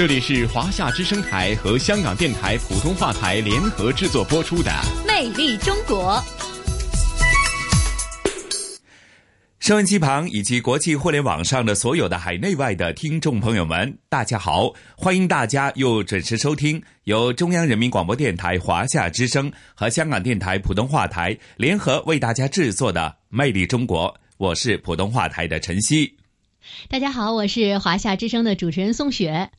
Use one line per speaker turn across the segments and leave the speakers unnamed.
这里是华夏之声台和香港电台普通话台联合制作播出的《
魅力中国》。
收音机旁以及国际互联网上的所有的海内外的听众朋友们，大家好！欢迎大家又准时收听由中央人民广播电台华夏之声和香港电台普通话台联合为大家制作的《魅力中国》，我是普通话台的陈曦。
大家好，我是华夏之声的主持人宋雪。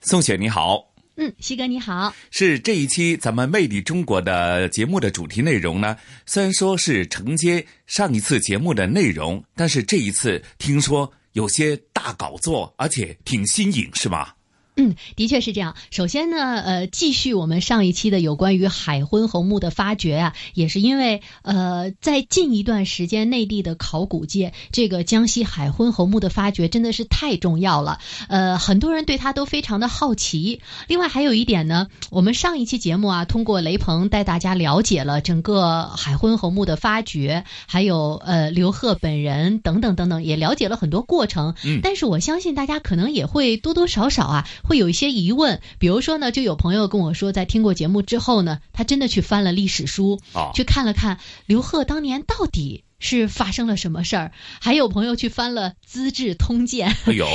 宋雪你好，
嗯，西哥你好，
是这一期咱们《魅力中国》的节目的主题内容呢？虽然说是承接上一次节目的内容，但是这一次听说有些大搞作，而且挺新颖，是吗？
嗯，的确是这样。首先呢，呃，继续我们上一期的有关于海昏侯墓的发掘啊，也是因为呃，在近一段时间，内地的考古界这个江西海昏侯墓的发掘真的是太重要了。呃，很多人对它都非常的好奇。另外还有一点呢，我们上一期节目啊，通过雷鹏带大家了解了整个海昏侯墓的发掘，还有呃刘贺本人等等等等，也了解了很多过程。
嗯，
但是我相信大家可能也会多多少少啊。会有一些疑问，比如说呢，就有朋友跟我说，在听过节目之后呢，他真的去翻了历史书，去看了看刘贺当年到底是发生了什么事儿。还有朋友去翻了《资治通鉴》，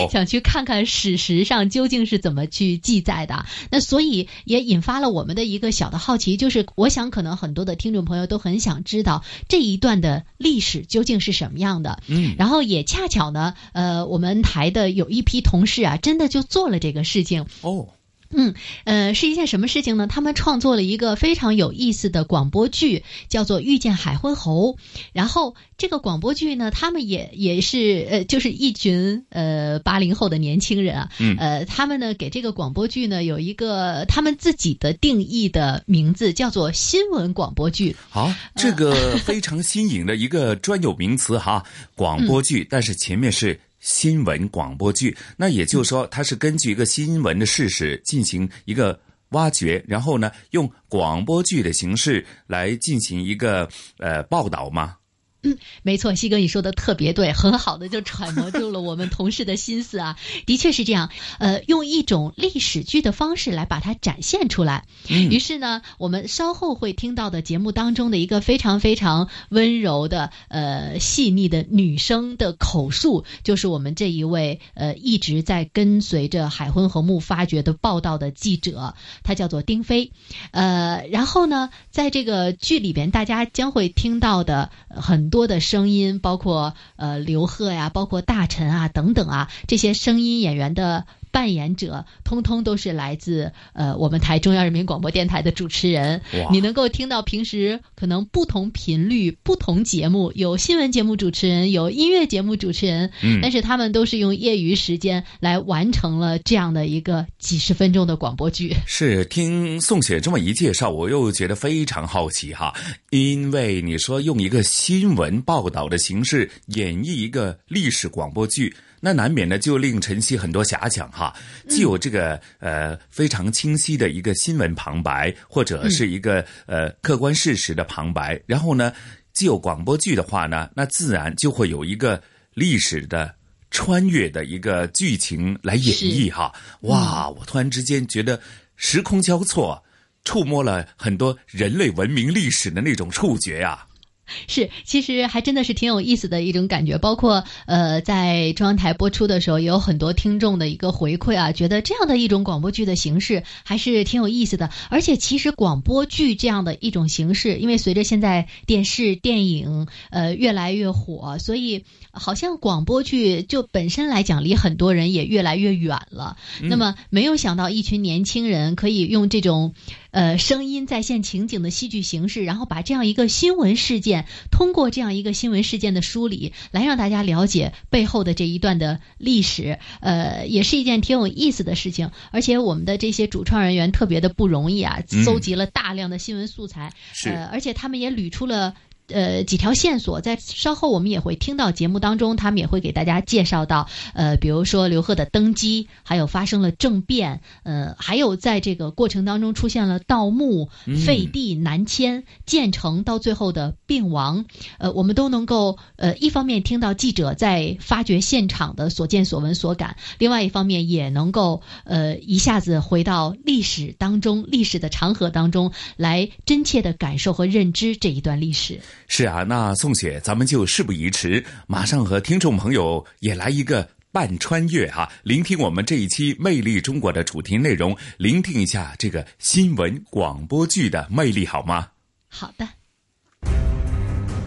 想去看看史实上究竟是怎么去记载的。那所以也引发了我们的一个小的好奇，就是我想可能很多的听众朋友都很想知道这一段的历史究竟是什么样的。
嗯，
然后也恰巧呢，呃，我们台的有一批同事啊，真的就做了这个事情。
哦。
嗯，呃，是一件什么事情呢？他们创作了一个非常有意思的广播剧，叫做《遇见海昏侯》。然后这个广播剧呢，他们也也是呃，就是一群呃八零后的年轻人啊，嗯呃，他们呢给这个广播剧呢有一个他们自己的定义的名字，叫做新闻广播剧。
好，这个非常新颖的一个专有名词哈，广播剧，但是前面是。新闻广播剧，那也就是说，它是根据一个新闻的事实进行一个挖掘，然后呢，用广播剧的形式来进行一个呃报道吗？
嗯，没错，西哥你说的特别对，很好的就揣摩住了我们同事的心思啊，的确是这样。呃，用一种历史剧的方式来把它展现出来。
嗯，
于是呢，我们稍后会听到的节目当中的一个非常非常温柔的、呃细腻的女生的口述，就是我们这一位呃一直在跟随着海昏侯墓发掘的报道的记者，她叫做丁飞。呃，然后呢，在这个剧里边，大家将会听到的很。多的声音，包括呃刘贺呀，包括大臣啊等等啊，这些声音演员的。扮演者通通都是来自呃我们台中央人民广播电台的主持人，你能够听到平时可能不同频率、不同节目，有新闻节目主持人，有音乐节目主持人，
嗯，
但是他们都是用业余时间来完成了这样的一个几十分钟的广播剧。
是听宋雪这么一介绍，我又觉得非常好奇哈，因为你说用一个新闻报道的形式演绎一个历史广播剧。那难免呢，就令晨曦很多遐想哈。既有这个呃非常清晰的一个新闻旁白，或者是一个呃客观事实的旁白，然后呢，既有广播剧的话呢，那自然就会有一个历史的穿越的一个剧情来演绎哈。哇，我突然之间觉得时空交错，触摸了很多人类文明历史的那种触觉呀。
是，其实还真的是挺有意思的一种感觉。包括呃，在中央台播出的时候，也有很多听众的一个回馈啊，觉得这样的一种广播剧的形式还是挺有意思的。而且，其实广播剧这样的一种形式，因为随着现在电视、电影呃越来越火，所以好像广播剧就本身来讲，离很多人也越来越远了。那么，没有想到一群年轻人可以用这种呃声音再现情景的戏剧形式，然后把这样一个新闻事件。件，通过这样一个新闻事件的梳理，来让大家了解背后的这一段的历史，呃，也是一件挺有意思的事情。而且我们的这些主创人员特别的不容易啊，搜集了大量的新闻素材，呃，而且他们也捋出了。呃，几条线索，在稍后我们也会听到节目当中，他们也会给大家介绍到，呃，比如说刘贺的登基，还有发生了政变，呃，还有在这个过程当中出现了盗墓、废帝南迁、建成，到最后的病亡，呃，我们都能够呃一方面听到记者在发掘现场的所见所闻所感，另外一方面也能够呃一下子回到历史当中，历史的长河当中来真切的感受和认知这一段历史。
是啊，那宋雪，咱们就事不宜迟，马上和听众朋友也来一个半穿越哈，聆听我们这一期《魅力中国》的主题内容，聆听一下这个新闻广播剧的魅力，好吗？
好的。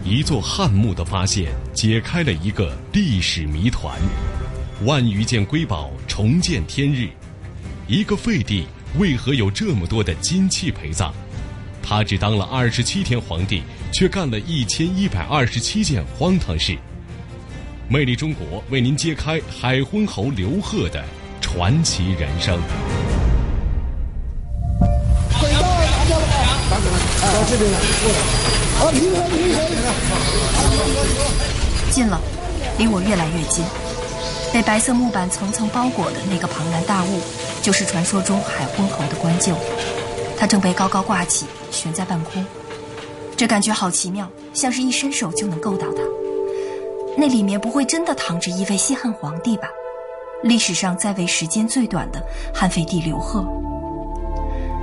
一座汉墓的发现，解开了一个历史谜团。万余件瑰宝重见天日，一个废帝为何有这么多的金器陪葬？他只当了二十七天皇帝，却干了一千一百二十七件荒唐事。魅力中国为您揭开海昏侯刘贺的传奇人生。
轨道拿掉了，拿走了，到这边来，啊，平衡平
衡。近了，离我越来越近。被白色木板层层包裹的那个庞然大物，就是传说中海昏侯的棺柩。它正被高高挂起，悬在半空。这感觉好奇妙，像是一伸手就能够到它。那里面不会真的躺着一位西汉皇帝吧？历史上在位时间最短的汉废帝刘贺。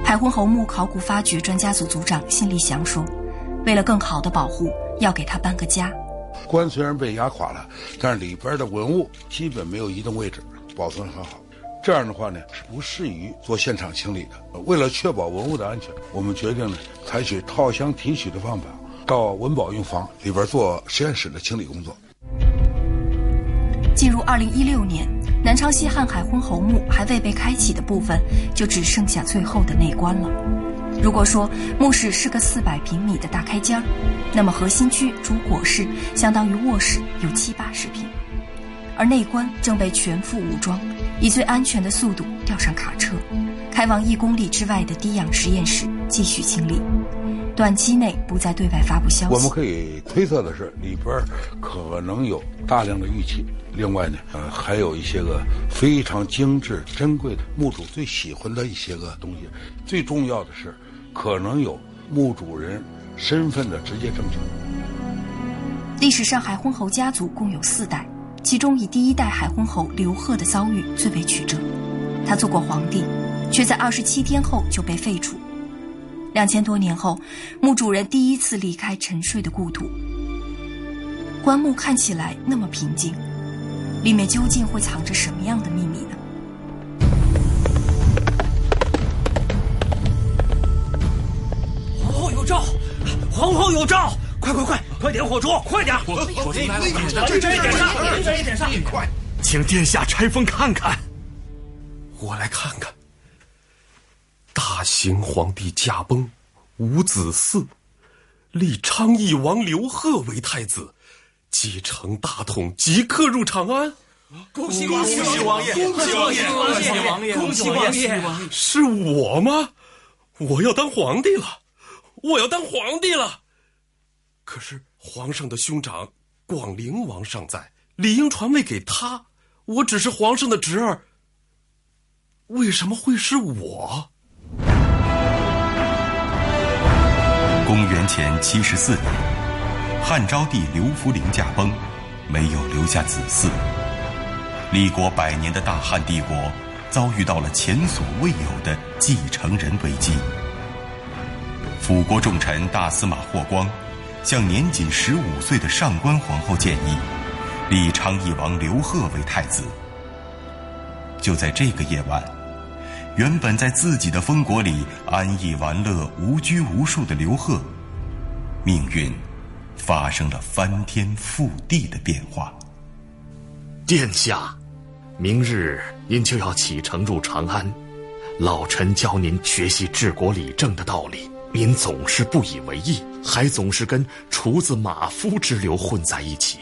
海昏侯墓考古发掘专家组组长辛立祥说：“为了更好的保护，要给他搬个家。
棺虽然被压垮了，但是里边的文物基本没有移动位置，保存很好。”这样的话呢，是不适宜做现场清理的。为了确保文物的安全，我们决定呢，采取套箱提取的方法，到文保用房里边做实验室的清理工作。
进入二零一六年，南昌西汉海昏侯墓还未被开启的部分，就只剩下最后的内棺了。如果说墓室是个四百平米的大开间，那么核心区主椁室相当于卧室，有七八十平。而内棺正被全副武装，以最安全的速度吊上卡车，开往一公里之外的低氧实验室继续清理。短期内不再对外发布消息。
我们可以推测的是，里边可能有大量的玉器，另外呢，呃，还有一些个非常精致、珍贵的墓主最喜欢的一些个东西。最重要的是，可能有墓主人身份的直接证据。
历史上海昏侯家族共有四代。其中以第一代海昏侯刘贺的遭遇最为曲折，他做过皇帝，却在二十七天后就被废除。两千多年后，墓主人第一次离开沉睡的故土，棺木看起来那么平静，里面究竟会藏着什么样的秘密呢？
皇后有诏，皇后有诏。快快快，快点火烛，快点！火烛来了，这这点上，这点上，快！
请殿下拆封看看。我来看看。大行皇帝驾崩，无子嗣，立昌邑王刘贺为太子，继承大统，即刻入长安。
恭喜恭喜王爷！恭喜王爷！恭喜王爷！恭喜王爷！
是我吗？我要当皇帝了！我要当皇帝了！可是皇上的兄长广陵王尚在，理应传位给他。我只是皇上的侄儿，为什么会是我？
公元前七十四年，汉昭帝刘弗陵驾崩，没有留下子嗣。立国百年的大汉帝国遭遇到了前所未有的继承人危机。辅国重臣大司马霍光。向年仅十五岁的上官皇后建议，立昌邑王刘贺为太子。就在这个夜晚，原本在自己的封国里安逸玩乐、无拘无束的刘贺，命运发生了翻天覆地的变化。
殿下，明日您就要启程入长安，老臣教您学习治国理政的道理。您总是不以为意，还总是跟厨子马夫之流混在一起。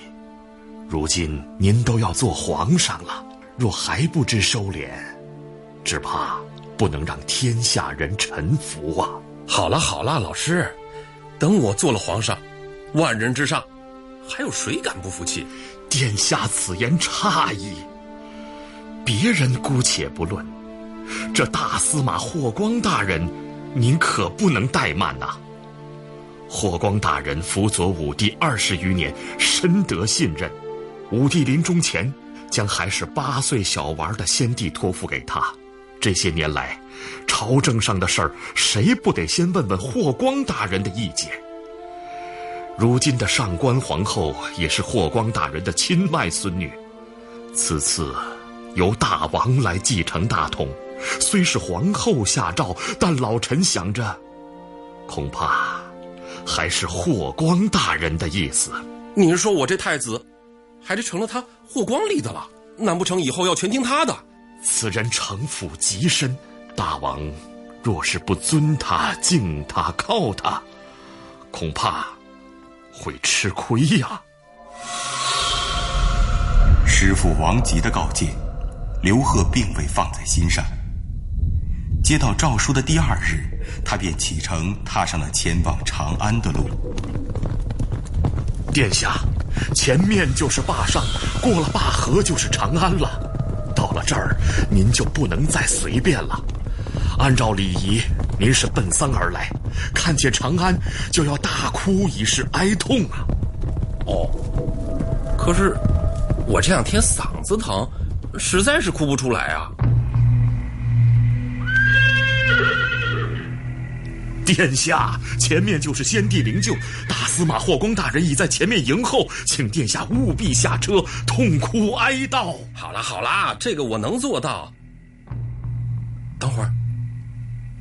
如今您都要做皇上了，若还不知收敛，只怕不能让天下人臣服啊！
好了好了，老师，等我做了皇上，万人之上，还有谁敢不服气？
殿下此言差矣。别人姑且不论，这大司马霍光大人，您可不能怠慢呐。霍光大人辅佐武帝二十余年，深得信任。武帝临终前，将还是八岁小娃的先帝托付给他。这些年来，朝政上的事儿，谁不得先问问霍光大人的意见？如今的上官皇后也是霍光大人的亲外孙女，此次由大王来继承大统，虽是皇后下诏，但老臣想着，恐怕还是霍光大人的意思。
您说我这太子，还是成了他霍光立的了？难不成以后要全听他的？
此人城府极深，大王若是不尊他、敬他、靠他，恐怕会吃亏呀。
师父王吉的告诫，刘贺并未放在心上。接到诏书的第二日，他便启程踏上了前往长安的路。
殿下，前面就是坝上，过了坝河就是长安了。到了这儿，您就不能再随便了。按照礼仪，您是奔丧而来，看见长安就要大哭以示哀痛啊。
哦，可是我这两天嗓子疼，实在是哭不出来啊。
殿下，前面就是先帝灵柩，大司马霍光大人已在前面迎候，请殿下务必下车，痛哭哀悼。
好啦好啦，这个我能做到。等会儿，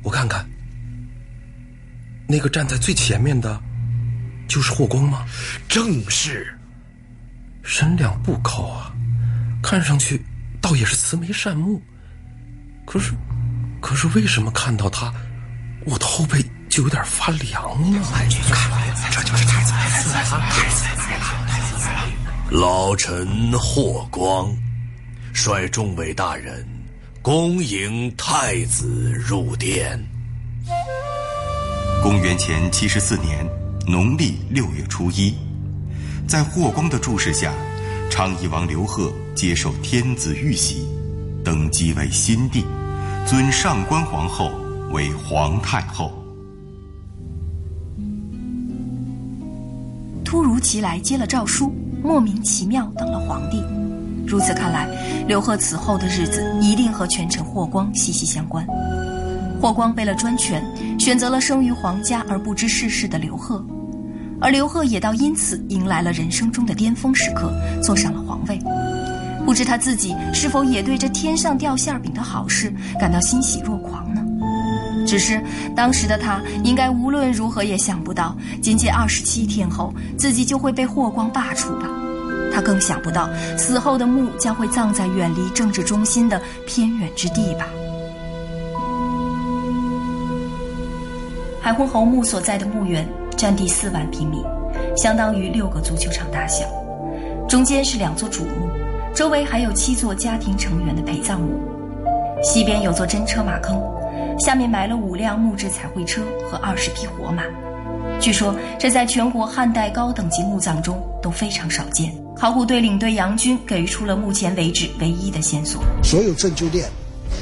我看看，那个站在最前面的，就是霍光吗？
正是，
身量不高啊，看上去倒也是慈眉善目。可是，可是为什么看到他，我的后背？就有点发凉了。
这就是太子，太子，
太子来了，太子来了！老臣霍光，率众位大人，恭迎太子入殿。
公元前七十四年农历六月初一，在霍光的注视下，昌邑王刘贺接受天子玉玺，登基为新帝，尊上官皇后为皇太后。
突如其来接了诏书，莫名其妙当了皇帝。如此看来，刘贺此后的日子一定和权臣霍光息息相关。霍光为了专权，选择了生于皇家而不知世事的刘贺，而刘贺也倒因此迎来了人生中的巅峰时刻，坐上了皇位。不知他自己是否也对这天上掉馅饼的好事感到欣喜若狂呢？只是当时的他，应该无论如何也想不到，仅仅二十七天后，自己就会被霍光罢黜吧。他更想不到，死后的墓将会葬在远离政治中心的偏远之地吧。海昏侯墓所在的墓园占地四万平米，相当于六个足球场大小。中间是两座主墓，周围还有七座家庭成员的陪葬墓。西边有座真车马坑。下面埋了五辆木质彩绘车和二十匹活马，据说这在全国汉代高等级墓葬中都非常少见。考古队领队杨军给出了目前为止唯一的线索：
所有证据链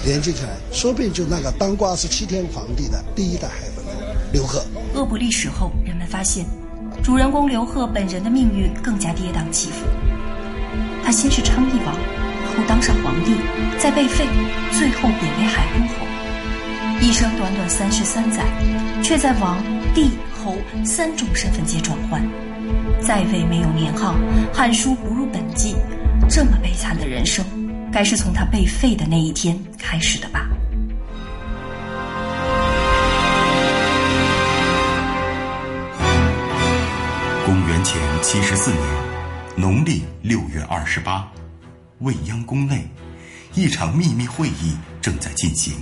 连接起来，说不定就那个当过二十七天皇帝的第一代海昏侯刘贺。
恶补历史后，人们发现，主人公刘贺本人的命运更加跌宕起伏。他先是昌邑王，后当上皇帝，再被废，最后贬为海昏侯。一生短短三十三载，却在王、帝、侯三种身份间转换，在位没有年号，汉书不入本纪，这么悲惨的人生，该是从他被废的那一天开始的吧？
公元前七十四年，农历六月二十八，未央宫内，一场秘密会议正在进行。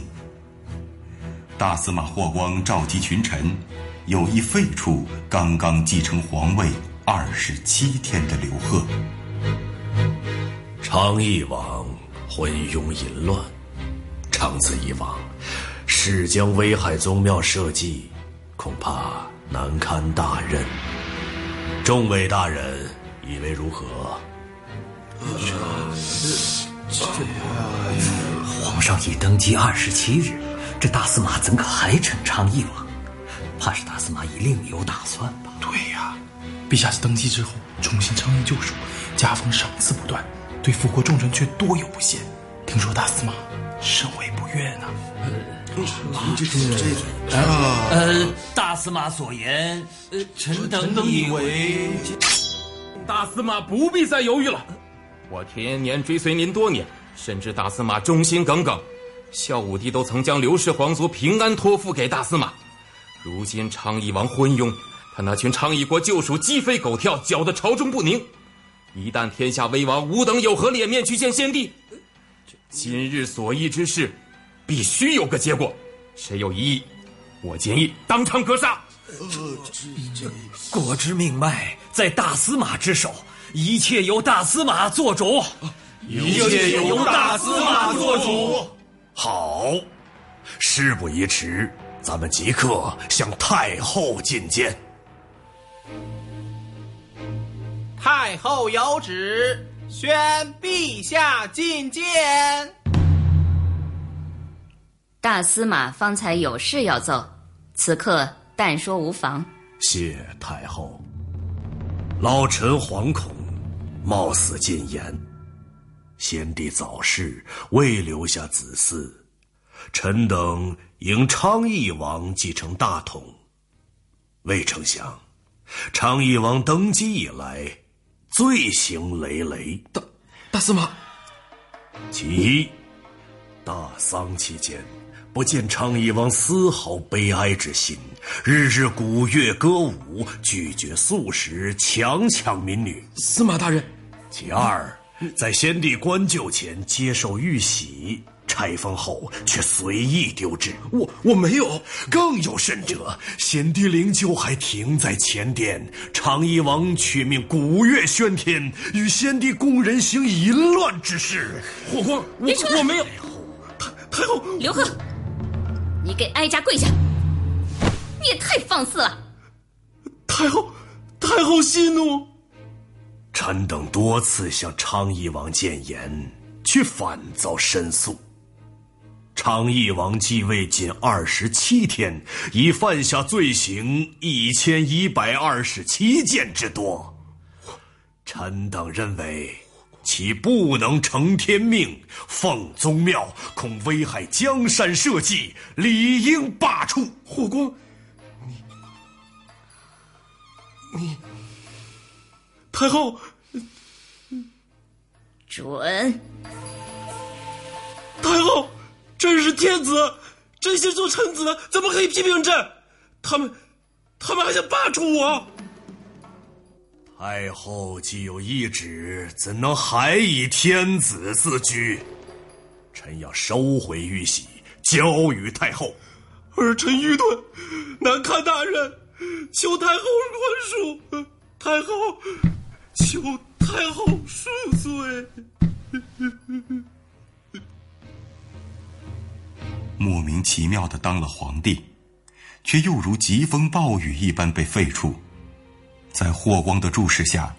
大司马霍光召集群臣，有意废黜刚刚继承皇位二十七天的刘贺。
昌邑王昏庸淫乱，长此以往，誓将危害宗庙社稷，恐怕难堪大任。众位大人以为如何？
皇上已登基二十七日，这大司马怎可还称昌邑王？怕是大司马已另有打算吧？
对呀，陛下登基之后重新昌邑旧属，加封赏赐不断，对复国重臣却多有不屑。听说大司马甚为不悦呢。
这这这呃，大司马所言，呃，臣等以为，
大司马不必再犹豫了。我田延年追随您多年，深知大司马忠心耿耿，孝武帝都曾将刘氏皇族平安托付给大司马。如今昌邑王昏庸，他那群昌邑国旧属鸡飞狗跳，搅得朝中不宁。一旦天下危亡，吾等有何脸面去见先帝？今日所议之事，必须有个结果。谁有异议，我建议当场格杀。
国之命脉在大司马之手。一切由大司马做主，
一切由大司马做主。
好，事不宜迟，咱们即刻向太后进谏。
太后有旨，宣陛下觐见。
大司马方才有事要奏，此刻但说无妨。
谢太后。老臣惶恐。冒死进言，先帝早逝，未留下子嗣，臣等迎昌邑王继承大统。未成想，昌邑王登基以来，罪行累累。
大大司马，
其一，大丧期间，不见昌邑王丝毫悲哀之心，日日鼓乐歌舞，拒绝素食，强抢民女。
司马大人。
其二，在先帝棺柩前接受玉玺，拆封后却随意丢置。
我我没有。
更有甚者，先帝灵柩还停在前殿，昌邑王却命鼓乐喧天，与先帝宫人行淫乱之事。
霍光，我我没有。太太后，
刘贺，你给哀家跪下！你也太放肆了。
太后，太后息怒。
臣等多次向昌邑王谏言，却反遭申诉。昌邑王继位仅二十七天，已犯下罪行一千一百二十七件之多。臣等认为，其不能承天命，奉宗庙，恐危害江山社稷，理应罢黜。
霍光，你你。太后，
准。
太后，朕是天子，朕先做臣子，怎么可以批评朕？他们，他们还想罢黜我。
太后既有懿旨，怎能还以天子自居？臣要收回玉玺，交与太后。
儿臣愚钝，难堪大人，求太后宽恕。太后。求太后恕罪。
莫名其妙的当了皇帝，却又如疾风暴雨一般被废黜。在霍光的注视下，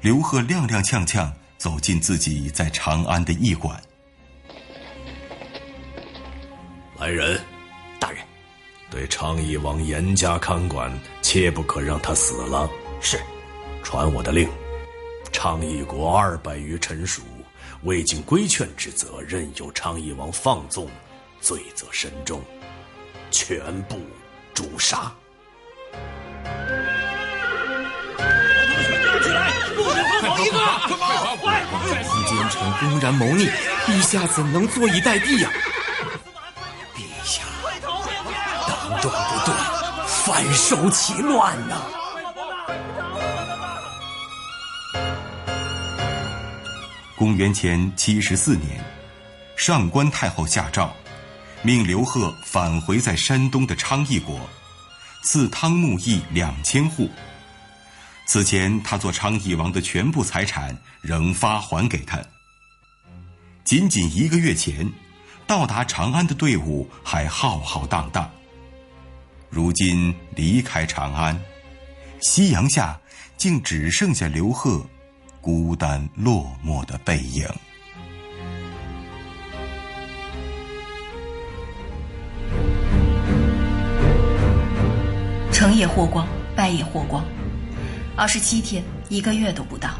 刘贺踉踉跄跄走进自己在长安的驿馆。
来人，
大人，
对昌邑王严加看管，切不可让他死了。
是，
传我的令。昌邑国二百余臣属，未尽规劝之责，任由昌邑王放纵，罪责深重，全部诛杀。
起来！好一个！快快！姬奸臣公然谋逆，陛下怎能坐以待毙呀？
陛下，当断不断，反受其乱呐！
公元前七十四年，上官太后下诏，命刘贺返回在山东的昌邑国，赐汤沐邑两千户。此前他做昌邑王的全部财产仍发还给他。仅仅一个月前，到达长安的队伍还浩浩荡荡。如今离开长安，夕阳下竟只剩下刘贺孤单落寞的背影。
成也霍光，败也霍光。二十七天，一个月都不到，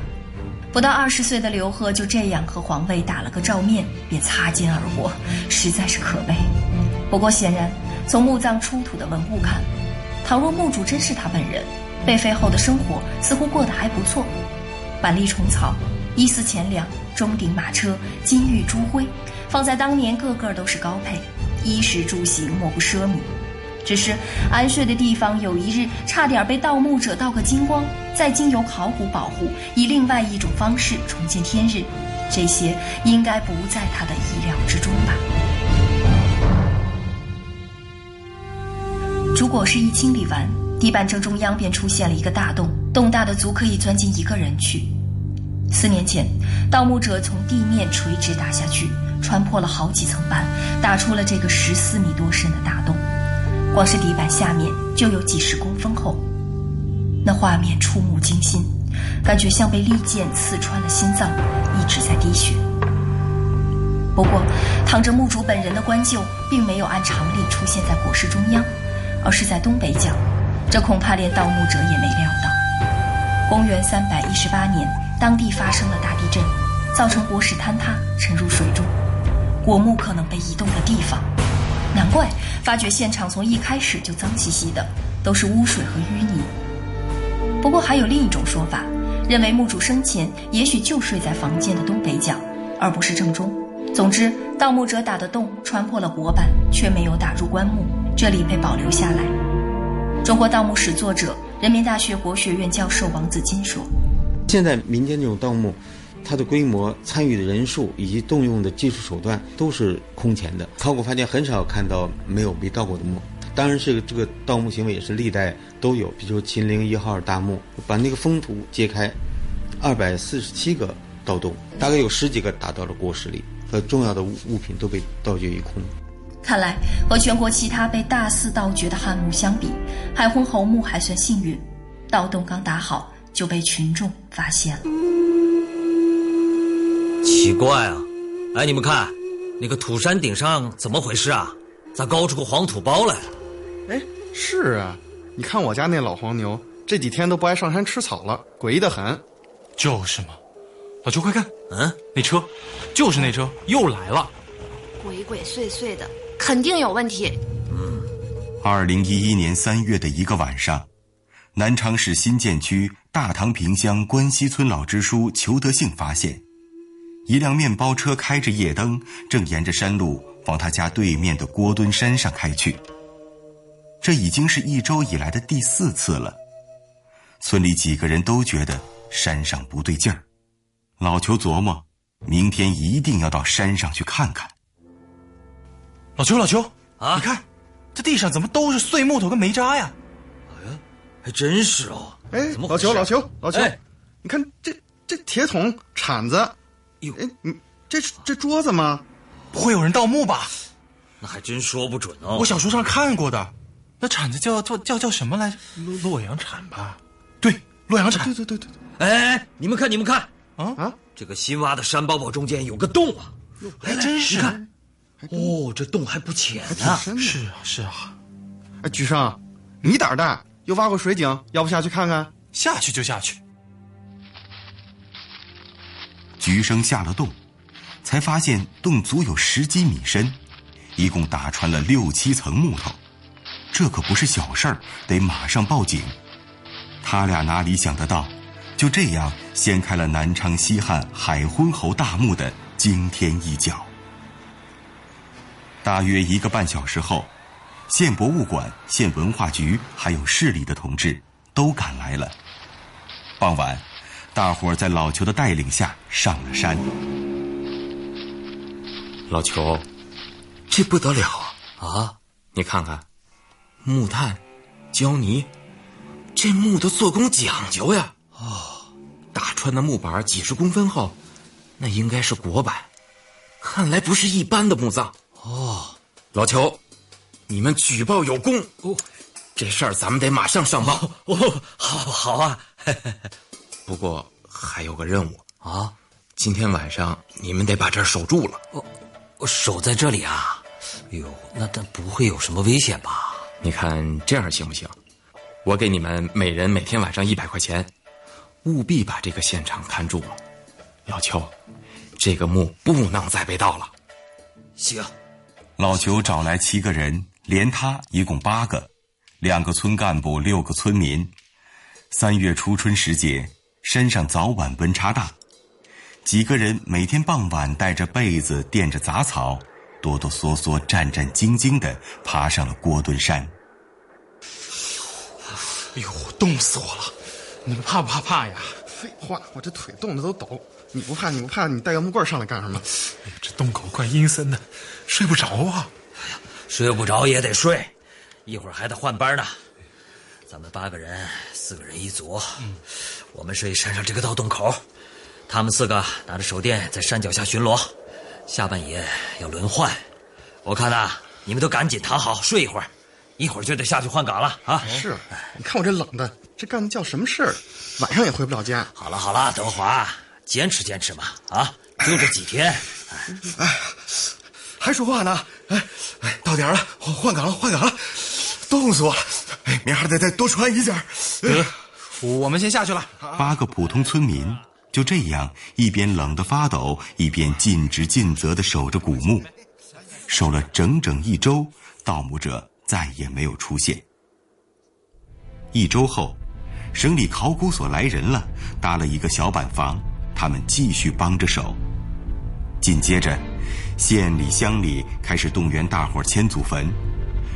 不到二十岁的刘贺就这样和皇位打了个照面，便擦肩而过，实在是可悲。不过显然，从墓葬出土的文物看，倘若墓主真是他本人，被废后的生活似乎过得还不错。板栗虫草、一丝钱粮、钟鼎马车、金玉珠辉，放在当年个个都是高配，衣食住行莫不奢靡。只是安睡的地方，有一日差点被盗墓者盗个精光，再经由考古保护，以另外一种方式重见天日，这些应该不在他的意料之中吧。主果是一清理完，地板正中央便出现了一个大洞，洞大的足可以钻进一个人去。四年前，盗墓者从地面垂直打下去，穿破了好几层板，打出了这个十四米多深的大洞。光是底板下面就有几十公分厚，那画面触目惊心，感觉像被利剑刺穿了心脏，一直在滴血。不过，躺着墓主本人的棺柩并没有按常理出现在椁室中央，而是在东北角，这恐怕连盗墓者也没料到。公元三百一十八年，当地发生了大地震，造成椁室坍塌，沉入水中，椁木可能被移动的地方。难怪发掘现场从一开始就脏兮兮的，都是污水和淤泥。不过还有另一种说法，认为墓主生前也许就睡在房间的东北角，而不是正中。总之，盗墓者打的洞穿破了椁板，却没有打入棺木，这里被保留下来。中国盗墓史作者、人民大学国学院教授王子金说：“
现在民间这种盗墓。”它的规模、参与的人数以及动用的技术手段都是空前的。考古发现很少看到没有被盗过的墓，当然，这个这个盗墓行为也是历代都有。比如说秦陵一号大墓，把那个封土揭开，二百四十七个盗洞，大概有十几个打到了椁室里，和重要的物物品都被盗掘一空。
看来和全国其他被大肆盗掘的汉墓相比，海昏侯墓还算幸运，盗洞刚打好就被群众发现了。
奇怪啊！哎，你们看，那个土山顶上怎么回事啊？咋高出个黄土包来了？
哎，是啊，你看我家那老黄牛，这几天都不爱上山吃草了，诡异的很。
就是嘛，老邱快看，
嗯，
那车，就是那车又来了，
鬼鬼祟祟的，肯定有问题。
嗯，二零一一年三月的一个晚上，南昌市新建区大塘坪乡关西村老支书裘德兴发现。一辆面包车开着夜灯，正沿着山路往他家对面的郭墩山上开去。这已经是一周以来的第四次了。村里几个人都觉得山上不对劲儿。老裘琢磨，明天一定要到山上去看看。
老邱，老邱
啊，
你看，这地上怎么都是碎木头跟煤渣呀？
哎呀，还真是哦。
哎，老邱，老邱，老邱，你看这这铁桶、铲子。
哟，
哎，你这这桌子吗？
不会有人盗墓吧？
那还真说不准哦。
我小说上看过的，那铲子叫叫叫叫什么来着？洛洛阳铲吧？对，洛阳铲。
对对对对。
哎，你们看，你们看，
啊
啊！
这个新挖的山包包中间有个洞啊，
还真是。
你看，哦，这洞还不浅呢。
是啊，是啊。
哎，菊生，你胆大，又挖过水井，要不下去看看？
下去就下去。
菊生下了洞，才发现洞足有十几米深，一共打穿了六七层木头，这可不是小事儿，得马上报警。他俩哪里想得到，就这样掀开了南昌西汉海昏侯大墓的惊天一角。大约一个半小时后，县博物馆、县文化局还有市里的同志都赶来了。傍晚。大伙儿在老裘的带领下上了山。
老裘，这不得了啊！啊，你看看，木炭、胶泥，这木头做工讲究呀。哦，打穿的木板几十公分厚，那应该是国板，看来不是一般的墓葬。哦，老裘，你们举报有功。哦，这事儿咱们得马上上报。
哦，好，好啊。
不过还有个任务啊，今天晚上你们得把这儿守住了。
哦，守在这里啊？哎呦，那但不会有什么危险吧？
你看这样行不行？我给你们每人每天晚上一百块钱。务必把这个现场看住了，老邱，这个墓不能再被盗了。
行，
老裘找来七个人，连他一共八个，两个村干部，六个村民。三月初春时节，山上早晚温差大，几个人每天傍晚带着被子，垫着杂草，哆哆嗦嗦、战战兢兢地爬上了郭墩山。
哎呦，冻死我了！你们怕不怕怕呀？废话，我这腿冻得都抖。你不怕？你不怕？你带个木棍上来干什么？
哎呀，这洞口怪阴森的，睡不着啊！
哎呀，睡不着也得睡，一会儿还得换班呢。咱们八个人，四个人一组，我们睡山上这个盗洞口，他们四个拿着手电在山脚下巡逻，下半夜要轮换。我看呐，你们都赶紧躺好睡一会儿，一会儿就得下去换岗了啊！
是，你看我这冷的。这干的叫什么事儿？晚上也回不了家。
好了好了，德华，坚持坚持嘛！啊，就这几天。
哎，还说话呢？哎哎，到点了，换岗了，换岗了，冻死我了！哎，明儿还得再多穿一件。
得，我们先下去了。
八个普通村民就这样一边冷得发抖，一边尽职尽责地守着古墓，守了整整一周，盗墓者再也没有出现。一周后。省里考古所来人了，搭了一个小板房，他们继续帮着守。紧接着，县里乡里开始动员大伙迁祖坟，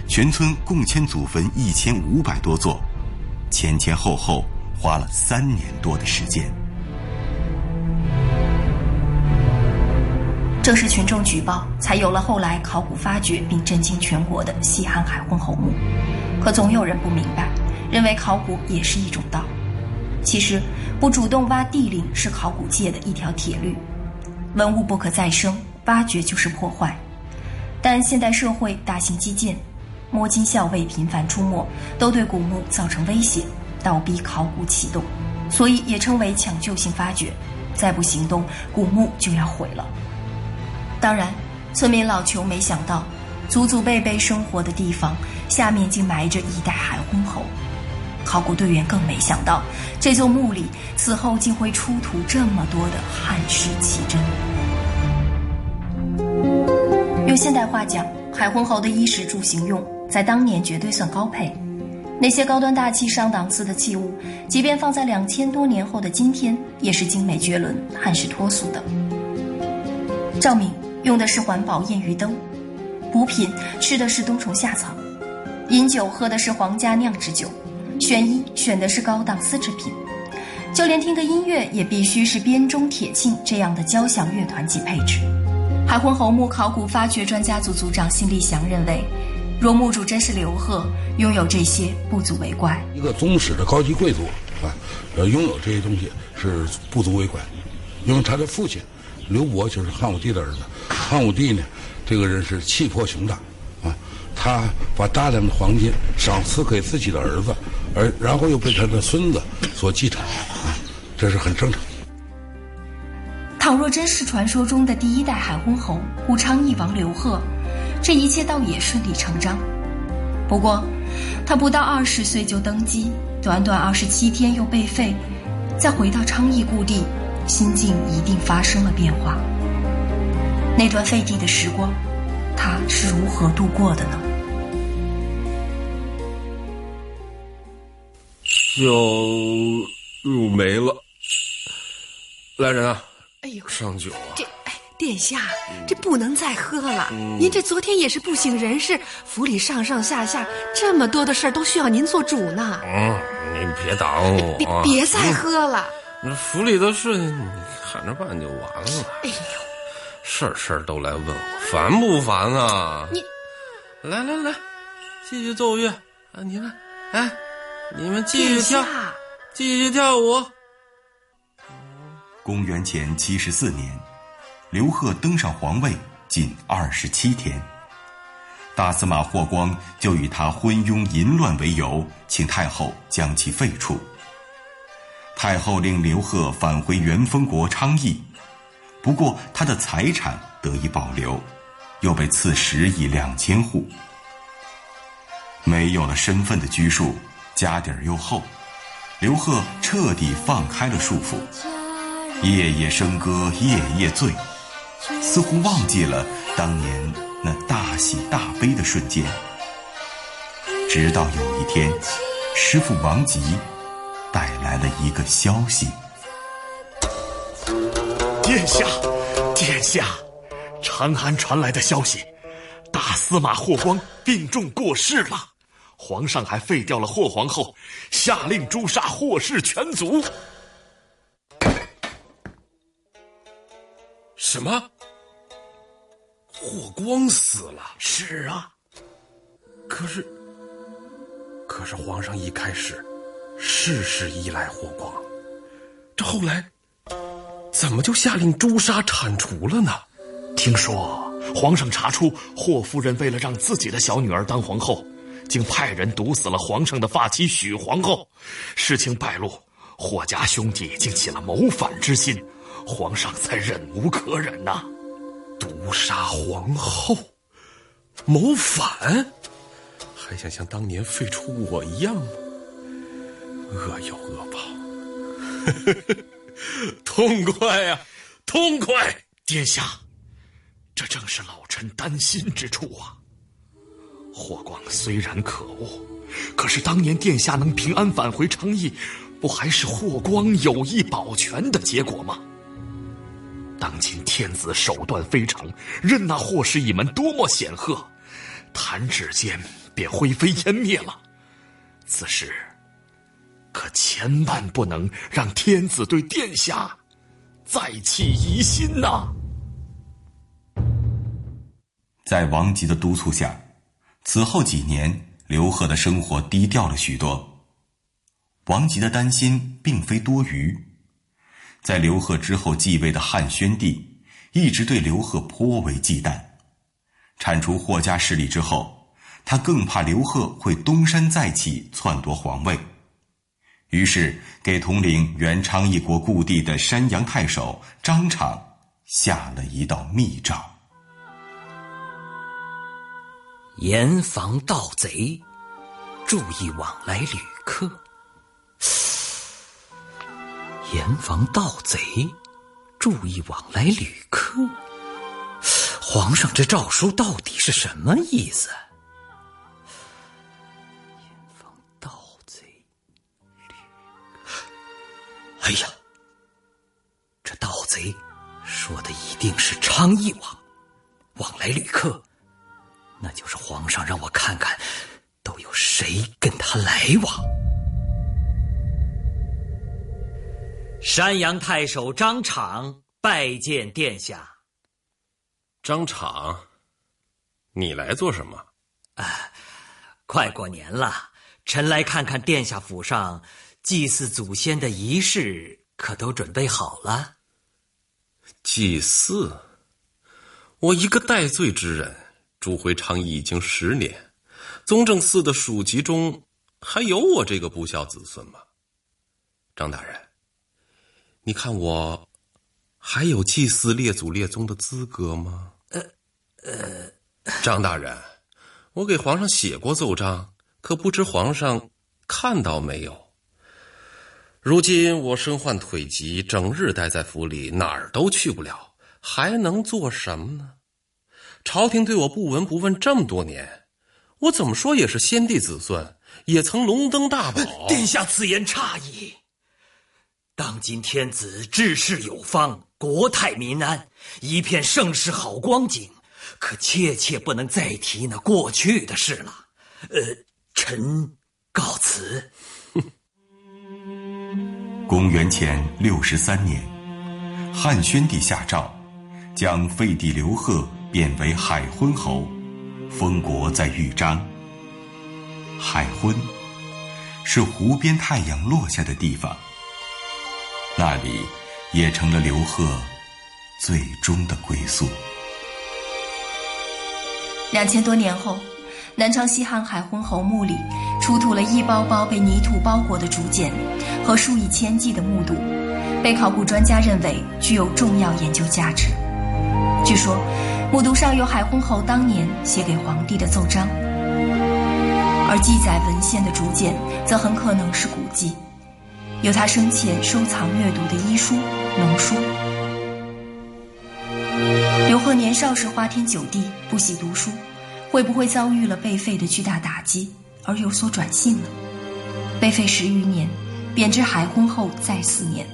全村共迁祖坟一千五百多座，前前后后花了三年多的时间。
正是群众举报，才有了后来考古发掘并震惊全国的西汉海昏侯墓。可总有人不明白。认为考古也是一种道，其实不主动挖地陵是考古界的一条铁律。文物不可再生，挖掘就是破坏。但现代社会大型基建，摸金校尉频繁出没，都对古墓造成威胁，倒逼考古启动，所以也称为抢救性发掘。再不行动，古墓就要毁了。当然，村民老裘没想到，祖祖辈辈生活的地方下面竟埋着一代海昏侯。考古队员更没想到，这座墓里此后竟会出土这么多的汉式奇珍。用现代话讲，海昏侯的衣食住行用在当年绝对算高配。那些高端大气上档次的器物，即便放在两千多年后的今天，也是精美绝伦、汉式脱俗的。照明用的是环保烟鱼灯，补品吃的是冬虫夏草，饮酒喝的是皇家酿制酒。选衣选的是高档丝织品，就连听个音乐也必须是编钟铁磬这样的交响乐团级配置。海昏侯墓考古发掘专家组组长辛立祥认为，若墓主真是刘贺，拥有这些不足为怪。
一个宗室的高级贵族啊，要拥有这些东西是不足为怪，因为他的父亲刘伯就是汉武帝的儿子。汉武帝呢，这个人是气魄雄大啊，他把大量的黄金赏赐给自己的儿子。而然后又被他的孙子所继承，啊，这是很正常。
倘若真是传说中的第一代海昏侯武昌义王刘贺，这一切倒也顺理成章。不过，他不到二十岁就登基，短短二十七天又被废，再回到昌邑故地，心境一定发生了变化。那段废帝的时光，他是如何度过的呢？
就入没了，来人啊！
哎呦，
上酒啊！
这哎，殿下，这不能再喝了。您这昨天也是不省人事，府里上上下下这么多的事儿都需要您做主呢。
嗯，您别挡我，
别别再喝了。
那府里的事你看着办就完了。
哎呦，
事儿事儿都来问我，烦不烦啊？
你
来来来，继续奏乐啊！你们，哎，你们继续跳，继续跳舞。
公元前七十四年，刘贺登上皇位仅二十七天，大司马霍光就以他昏庸淫乱为由，请太后将其废黜。太后令刘贺返回元丰国昌邑，不过他的财产得以保留，又被赐十亿两千户。没有了身份的拘束，家底儿又厚，刘贺彻底放开了束缚。夜夜笙歌，夜夜醉，似乎忘记了当年那大喜大悲的瞬间。直到有一天，师傅王吉带来了一个消息：
殿下，殿下，长安传来的消息，大司马霍光病重过世了。皇上还废掉了霍皇后，下令诛杀霍氏全族。
什么？霍光死了？
是啊。
可是，可是皇上一开始事事依赖霍光，这后来怎么就下令诛杀铲除了呢？
听说皇上查出霍夫人为了让自己的小女儿当皇后，竟派人毒死了皇上的发妻许皇后。事情败露，霍家兄弟竟起了谋反之心。皇上才忍无可忍呐，
毒杀皇后，谋反，还想像当年废除我一样吗？恶有恶报，痛快呀，痛快！
殿下，这正是老臣担心之处啊。霍光虽然可恶，可是当年殿下能平安返回昌邑，不还是霍光有意保全的结果吗？当今天子手段非常，任那霍氏一门多么显赫，弹指间便灰飞烟灭了。此事可千万不能让天子对殿下再起疑心呐！
在王吉的督促下，此后几年，刘贺的生活低调了许多。王吉的担心并非多余。在刘贺之后继位的汉宣帝，一直对刘贺颇为忌惮。铲除霍家势力之后，他更怕刘贺会东山再起，篡夺皇位。于是，给统领元昌一国故地的山阳太守张敞下了一道密诏：
严防盗贼，注意往来旅客。严防盗贼，注意往来旅客。皇上这诏书到底是什么意思？严防盗贼，旅哎呀，这盗贼说的一定是昌邑王，往来旅客，那就是皇上让我看看，都有谁跟他来往。山阳太守张敞拜见殿下。
张敞，你来做什么？
啊，快过年了，臣来看看殿下府上祭祀祖先的仪式可都准备好了。
祭祀？我一个戴罪之人，住回昌邑已经十年，宗正寺的属籍中还有我这个不孝子孙吗？张大人。你看我还有祭祀列祖列宗的资格吗？呃，呃，张大人，我给皇上写过奏章，可不知皇上看到没有？如今我身患腿疾，整日待在府里，哪儿都去不了，还能做什么呢？朝廷对我不闻不问这么多年，我怎么说也是先帝子孙，也曾龙登大宝。
殿下此言差矣。当今天子治世有方，国泰民安，一片盛世好光景，可切切不能再提那过去的事了。呃，臣告辞。
公元前六十三年，汉宣帝下诏，将废帝刘贺贬为海昏侯，封国在豫章。海昏是湖边太阳落下的地方，那里也成了刘贺最终的归宿。
两千多年后，南昌西汉海昏侯墓里出土了一包包被泥土包裹的竹简和数以千计的木牍，被考古专家认为具有重要研究价值。据说，木牍上有海昏侯当年写给皇帝的奏章。而记载文献的竹简，则很可能是古籍，有他生前收藏阅读的医书、农书。刘贺年少时花天酒地，不喜读书，会不会遭遇了被废的巨大打击而有所转性呢？被废十余年，贬至海昏后再四年，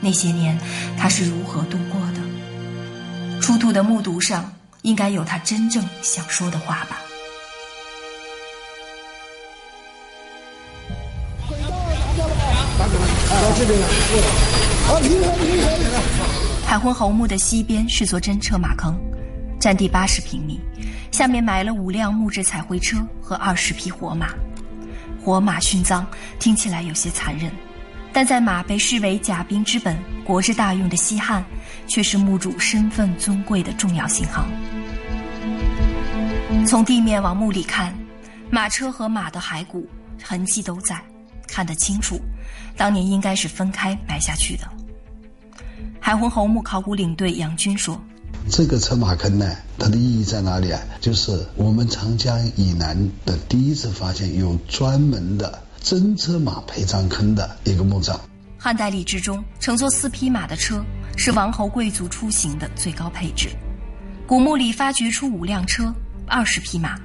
那些年他是如何度过的？出土的木牍上，应该有他真正想说的话吧。这边来，海昏侯墓的西边是座真车马坑，占地八十平米，下面埋了五辆木质彩绘车和二十匹活马。活马殉葬听起来有些残忍，但在马被视为甲兵之本、国之大用的西汉，却是墓主身份尊贵的重要信号。从地面往墓里看，马车和马的骸骨痕迹都在，看得清楚。当年应该是分开埋下去的。海昏侯墓考古领队杨军说：“
这个车马坑呢，它的意义在哪里啊？就是我们长江以南的第一次发现有专门的真车马陪葬坑的一个墓葬。
汉代礼制中，乘坐四匹马的车是王侯贵族出行的最高配置。古墓里发掘出五辆车，二十匹马，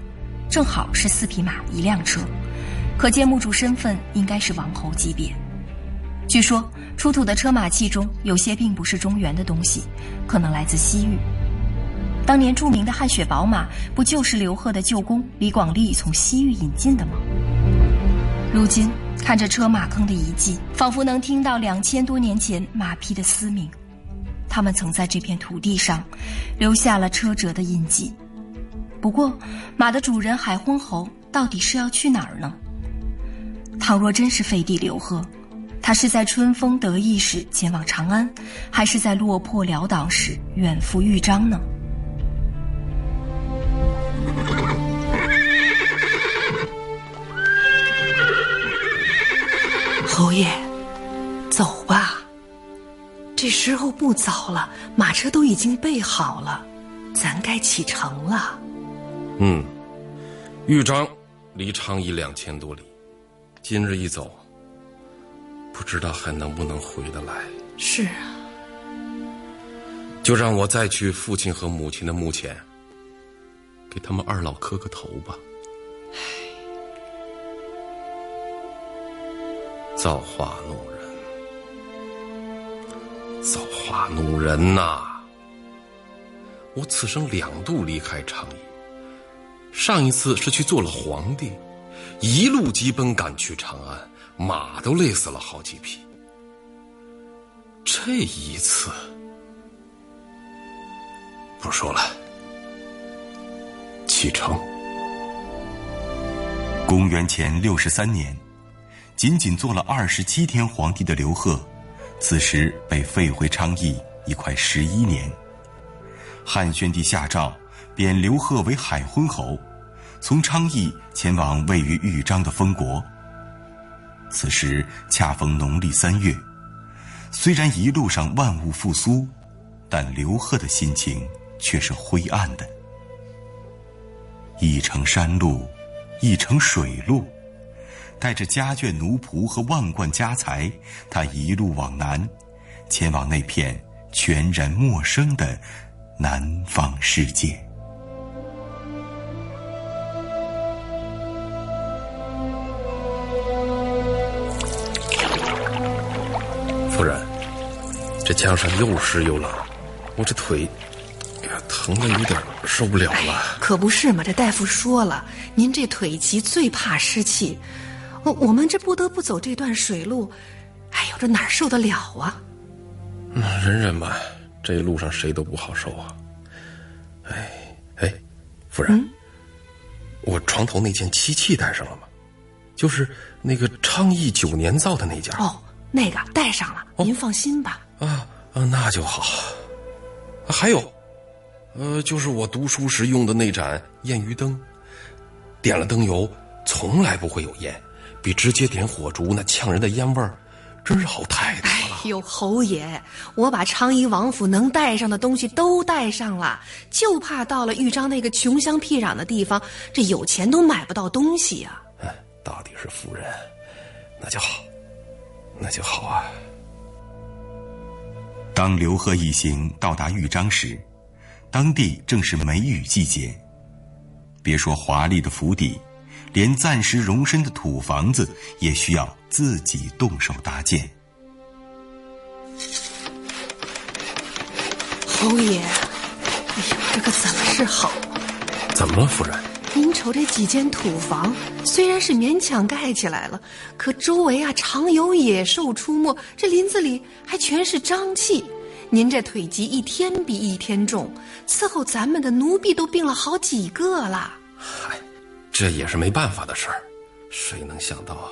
正好是四匹马一辆车，可见墓主身份应该是王侯级别。”据说出土的车马器中有些并不是中原的东西，可能来自西域。当年著名的汗血宝马不就是刘贺的舅公李广利从西域引进的吗？如今看着车马坑的遗迹，仿佛能听到两千多年前马匹的嘶鸣，他们曾在这片土地上留下了车辙的印记。不过，马的主人海昏侯到底是要去哪儿呢？倘若真是废帝刘贺。他是在春风得意时前往长安，还是在落魄潦倒时远赴豫章呢？
侯爷，走吧，这时候不早了，马车都已经备好了，咱该启程了。
嗯，豫章离昌邑两千多里，今日一走。不知道还能不能回得来？
是啊，
就让我再去父亲和母亲的墓前，给他们二老磕个头吧。造化弄人，造化弄人呐！我此生两度离开长邑，上一次是去做了皇帝，一路急奔赶去长安。马都累死了好几匹，这一次不说了。启程。
公元前六十三年，仅仅做了二十七天皇帝的刘贺，此时被废回昌邑已快十一年。汉宣帝下诏贬刘贺为海昏侯，从昌邑前往位于豫章的封国。此时恰逢农历三月，虽然一路上万物复苏，但刘贺的心情却是灰暗的。一程山路，一程水路，带着家眷奴仆和万贯家财，他一路往南，前往那片全然陌生的南方世界。
这江上又湿又冷，我这腿，疼的有点受不了了。
可不是嘛，这大夫说了，您这腿疾最怕湿气，我我们这不得不走这段水路，哎呦，这哪受得了啊？
忍忍吧，这一路上谁都不好受啊。哎哎，夫人，我床头那件漆器带上了吗？就是那个昌邑九年造的那件。
哦，那个带上了，您放心吧。
啊啊，那就好。还有，呃，就是我读书时用的那盏烟鱼灯，点了灯油，从来不会有烟，比直接点火烛那呛人的烟味儿，真是好太多了。
哎呦，侯爷，我把昌邑王府能带上的东西都带上了，就怕到了豫章那个穷乡僻壤的地方，这有钱都买不到东西呀、
哎，到底是夫人，那就好，那就好啊。
当刘贺一行到达豫章时，当地正是梅雨季节。别说华丽的府邸，连暂时容身的土房子也需要自己动手搭建。
侯爷，哎呦，这可怎么是好啊？
怎么了，夫人？
您瞅这几间土房，虽然是勉强盖起来了，可周围啊常有野兽出没，这林子里还全是瘴气。您这腿疾一天比一天重，伺候咱们的奴婢都病了好几个了。
嗨这也是没办法的事儿，谁能想到啊，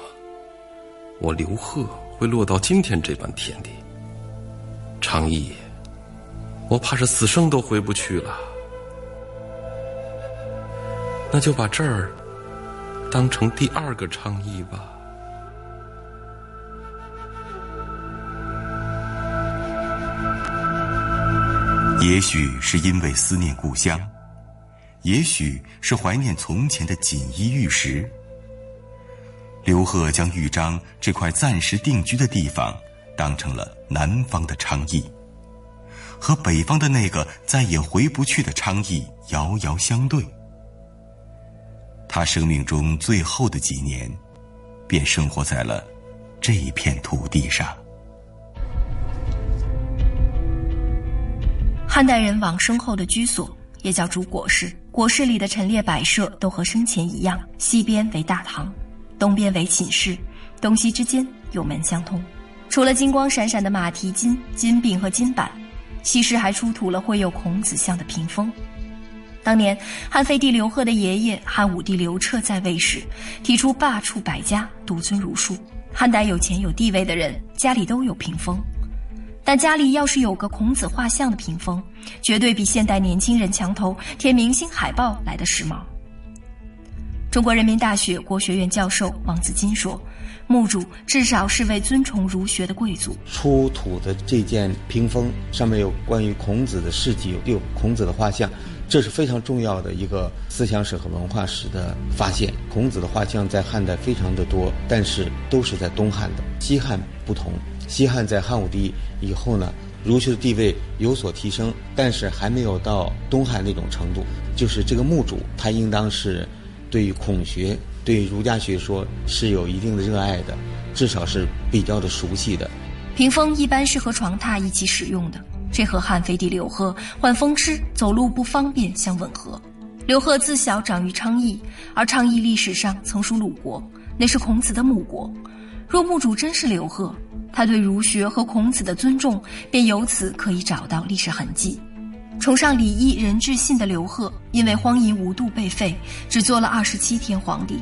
我刘贺会落到今天这般田地？昌邑，我怕是死生都回不去了。那就把这儿当成第二个昌邑吧。
也许是因为思念故乡，也许是怀念从前的锦衣玉食。刘贺将豫章这块暂时定居的地方当成了南方的昌邑，和北方的那个再也回不去的昌邑遥遥相对。他生命中最后的几年，便生活在了这一片土地上。
汉代人往生后的居所也叫主椁室，椁室里的陈列摆设都和生前一样，西边为大堂，东边为寝室，东西之间有门相通。除了金光闪闪的马蹄金、金柄和金板，西室还出土了绘有孔子像的屏风。当年汉废帝刘贺的爷爷汉武帝刘彻在位时，提出罢黜百家，独尊儒术。汉代有钱有地位的人家里都有屏风。但家里要是有个孔子画像的屏风，绝对比现代年轻人墙头贴明星海报来的时髦。中国人民大学国学院教授王子金说：“墓主至少是位尊崇儒学的贵族。
出土的这件屏风上面有关于孔子的事迹，有孔子的画像，这是非常重要的一个思想史和文化史的发现。孔子的画像在汉代非常的多，但是都是在东汉的，西汉不同。西汉在汉武帝以后呢，儒学的地位有所提升，但是还没有到东汉那种程度。就是这个墓主，他应当是对于孔学、对儒家学说是有一定的热爱的，至少是比较的熟悉的。
屏风一般是和床榻一起使用的，这和汉废帝刘贺患风湿、走路不方便相吻合。刘贺自小长于昌邑，而昌邑历史上曾属鲁国，那是孔子的母国。若墓主真是刘贺，他对儒学和孔子的尊重便由此可以找到历史痕迹。崇尚礼义仁智信的刘贺，因为荒淫无度被废，只做了二十七天皇帝。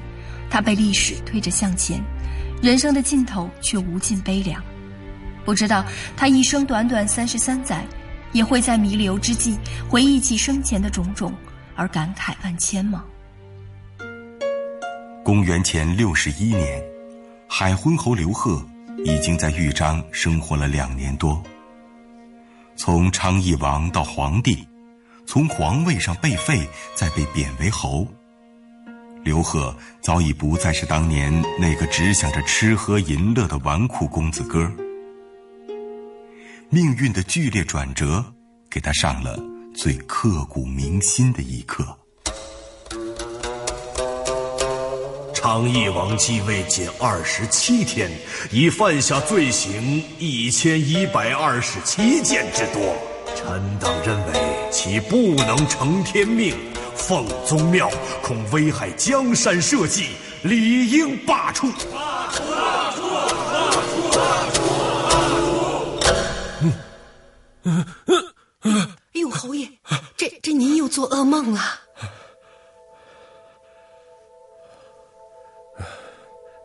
他被历史推着向前，人生的尽头却无尽悲凉。不知道他一生短短三十三载，也会在弥留之际回忆起生前的种种，而感慨万千吗？
公元前六十一年，海昏侯刘贺已经在豫章生活了两年多。从昌邑王到皇帝，从皇位上被废，再被贬为侯。刘贺早已不再是当年那个只想着吃喝淫乐的纨绔公子哥。命运的剧烈转折，给他上了最刻骨铭心的一课。
昌邑王继位仅二十七天，已犯下罪行一千一百二十七件之多。臣等认为其不能承天命，奉宗庙恐危害江山社稷，理应罢黜。
哎呦，侯爷，这这您又做噩梦了？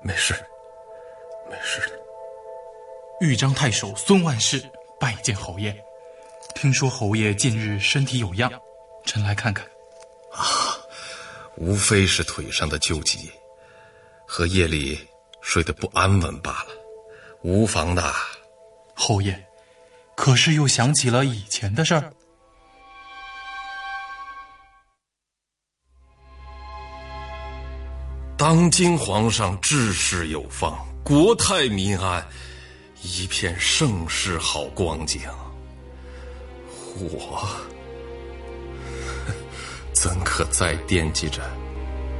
没事，没事的。
豫章太守孙万世拜见侯爷，听说侯爷近日身体有恙，臣来看看。
啊，无非是腿上的旧疾，和夜里睡得不安稳罢了，无妨的。
侯爷，可是又想起了以前的事儿？
当今皇上治世有方，国泰民安，一片盛世好光景。我怎可再惦记着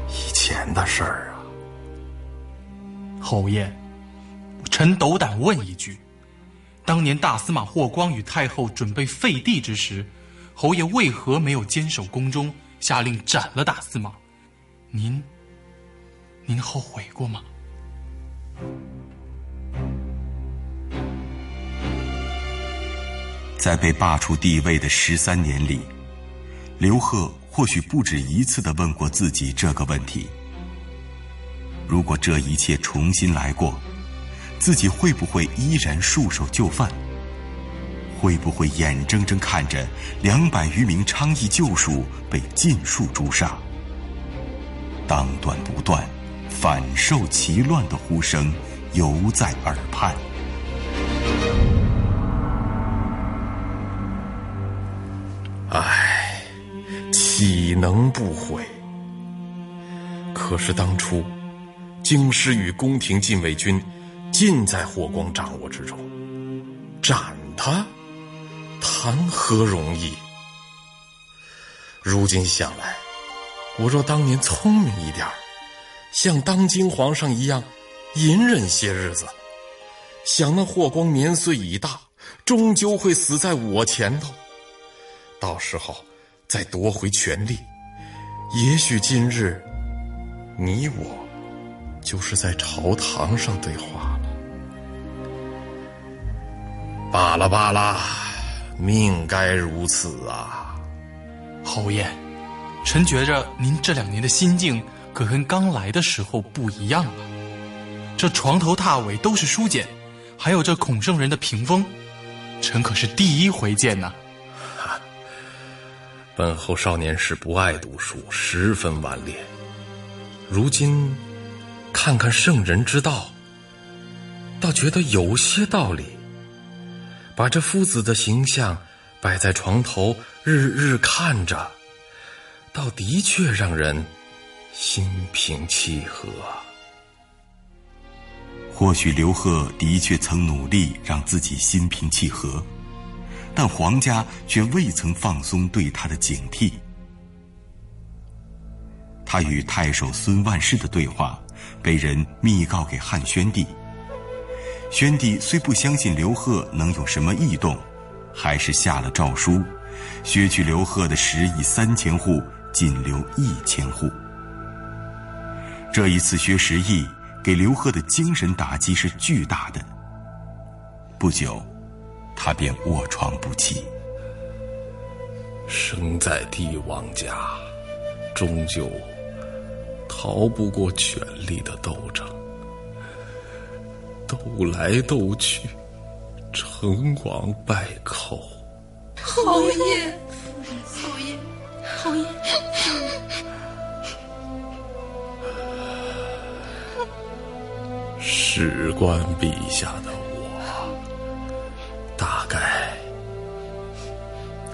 以前的事儿啊？
侯爷，臣斗胆问一句：当年大司马霍光与太后准备废帝之时，侯爷为何没有坚守宫中，下令斩了大司马？您？您后悔过吗？
在被罢黜帝位的十三年里，刘贺或许不止一次的问过自己这个问题：如果这一切重新来过，自己会不会依然束手就范？会不会眼睁睁看着两百余名昌邑旧属被尽数诛杀？当断不断。反受其乱的呼声犹在耳畔。
唉，岂能不悔？可是当初京师与宫廷禁卫军尽在霍光掌握之中，斩他谈何容易？如今想来，我若当年聪明一点儿。像当今皇上一样，隐忍些日子，想那霍光年岁已大，终究会死在我前头。到时候再夺回权力，也许今日你我就是在朝堂上对话了。罢了罢了，命该如此啊！
侯爷，臣觉着您这两年的心境。可跟刚来的时候不一样了。这床头榻尾都是书简，还有这孔圣人的屏风，臣可是第一回见呢。
本侯少年时不爱读书，十分顽劣。如今看看圣人之道，倒觉得有些道理。把这夫子的形象摆在床头，日日看着，倒的确让人。心平气和。
或许刘贺的确曾努力让自己心平气和，但皇家却未曾放松对他的警惕。他与太守孙万世的对话被人密告给汉宣帝。宣帝虽不相信刘贺能有什么异动，还是下了诏书，削去刘贺的十亿三千户，仅留一千户。这一次薛十亿给刘贺的精神打击是巨大的。不久，他便卧床不起。
生在帝王家，终究逃不过权力的斗争，斗来斗去，成王败寇。
侯爷，侯爷，侯爷。
史官陛下的我，大概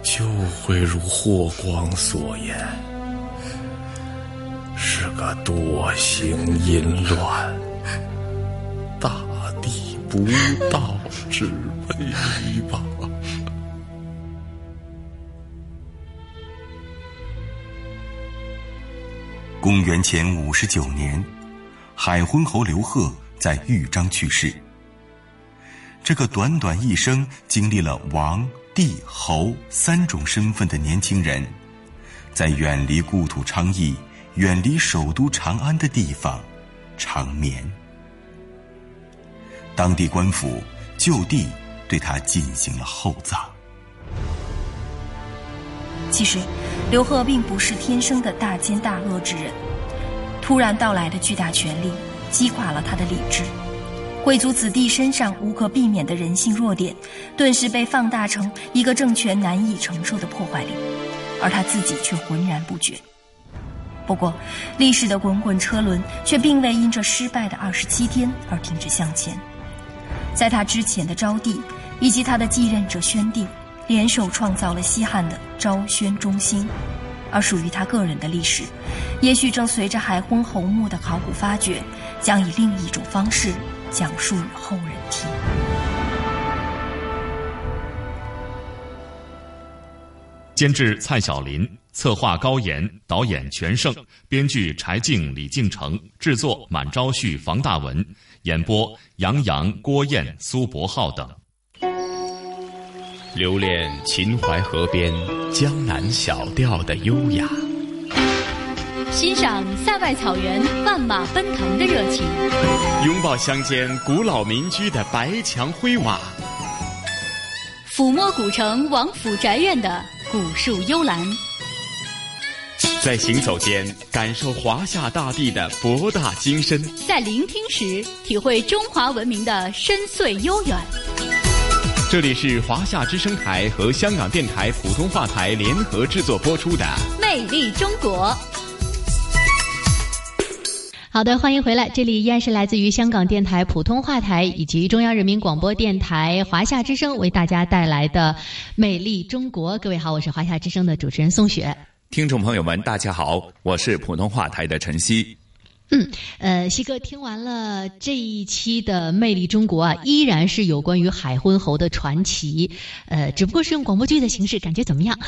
就会如霍光所言，是个多行淫乱、大逆不道之辈吧。
公元前五十九年，海昏侯刘贺。在豫章去世。这个短短一生经历了王、帝、侯三种身份的年轻人，在远离故土昌邑、远离首都长安的地方长眠。当地官府就地对他进行了厚葬。
其实，刘贺并不是天生的大奸大恶之人，突然到来的巨大权力。击垮了他的理智。贵族子弟身上无可避免的人性弱点，顿时被放大成一个政权难以承受的破坏力，而他自己却浑然不觉。不过，历史的滚滚车轮却并未因这失败的二十七天而停止向前。在他之前的昭帝以及他的继任者宣帝，联手创造了西汉的昭宣中兴，而属于他个人的历史，也许正随着海昏侯墓的考古发掘，将以另一种方式。讲述与后人听。
监制蔡晓林，策划高岩，导演全胜，编剧柴静、李敬成，制作满昭旭、房大文，演播杨洋、郭燕、苏博浩等。
留恋秦淮河边江南小调的优雅。
欣赏塞外草原万马奔腾的热情，
拥抱乡间古老民居的白墙灰瓦，
抚摸古城王府宅院的古树幽兰，
在行走间感受华夏大地的博大精深，
在聆听时体会中华文明的深邃悠远。
这里是华夏之声台和香港电台普通话台联合制作播出的《
魅力中国》。
好的，欢迎回来，这里依然是来自于香港电台普通话台以及中央人民广播电台华夏之声为大家带来的《美丽中国》。各位好，我是华夏之声的主持人宋雪。
听众朋友们，大家好，我是普通话台的陈曦。
嗯，呃，西哥，听完了这一期的《魅力中国》啊，依然是有关于海昏侯的传奇，呃，只不过是用广播剧的形式，感觉怎么样？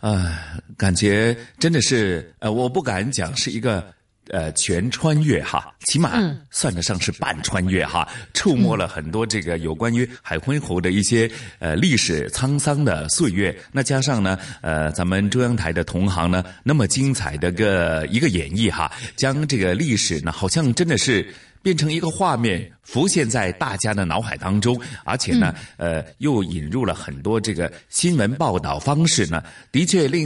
呃，感觉真的是，呃，我不敢讲是一个。呃，全穿越哈，起码算得上是半穿越哈，触摸了很多这个有关于海昏侯的一些呃历史沧桑的岁月。那加上呢，呃，咱们中央台的同行呢，那么精彩的个一个演绎哈，将这个历史呢，好像真的是变成一个画面浮现在大家的脑海当中，而且呢，呃，又引入了很多这个新闻报道方式呢，的确令。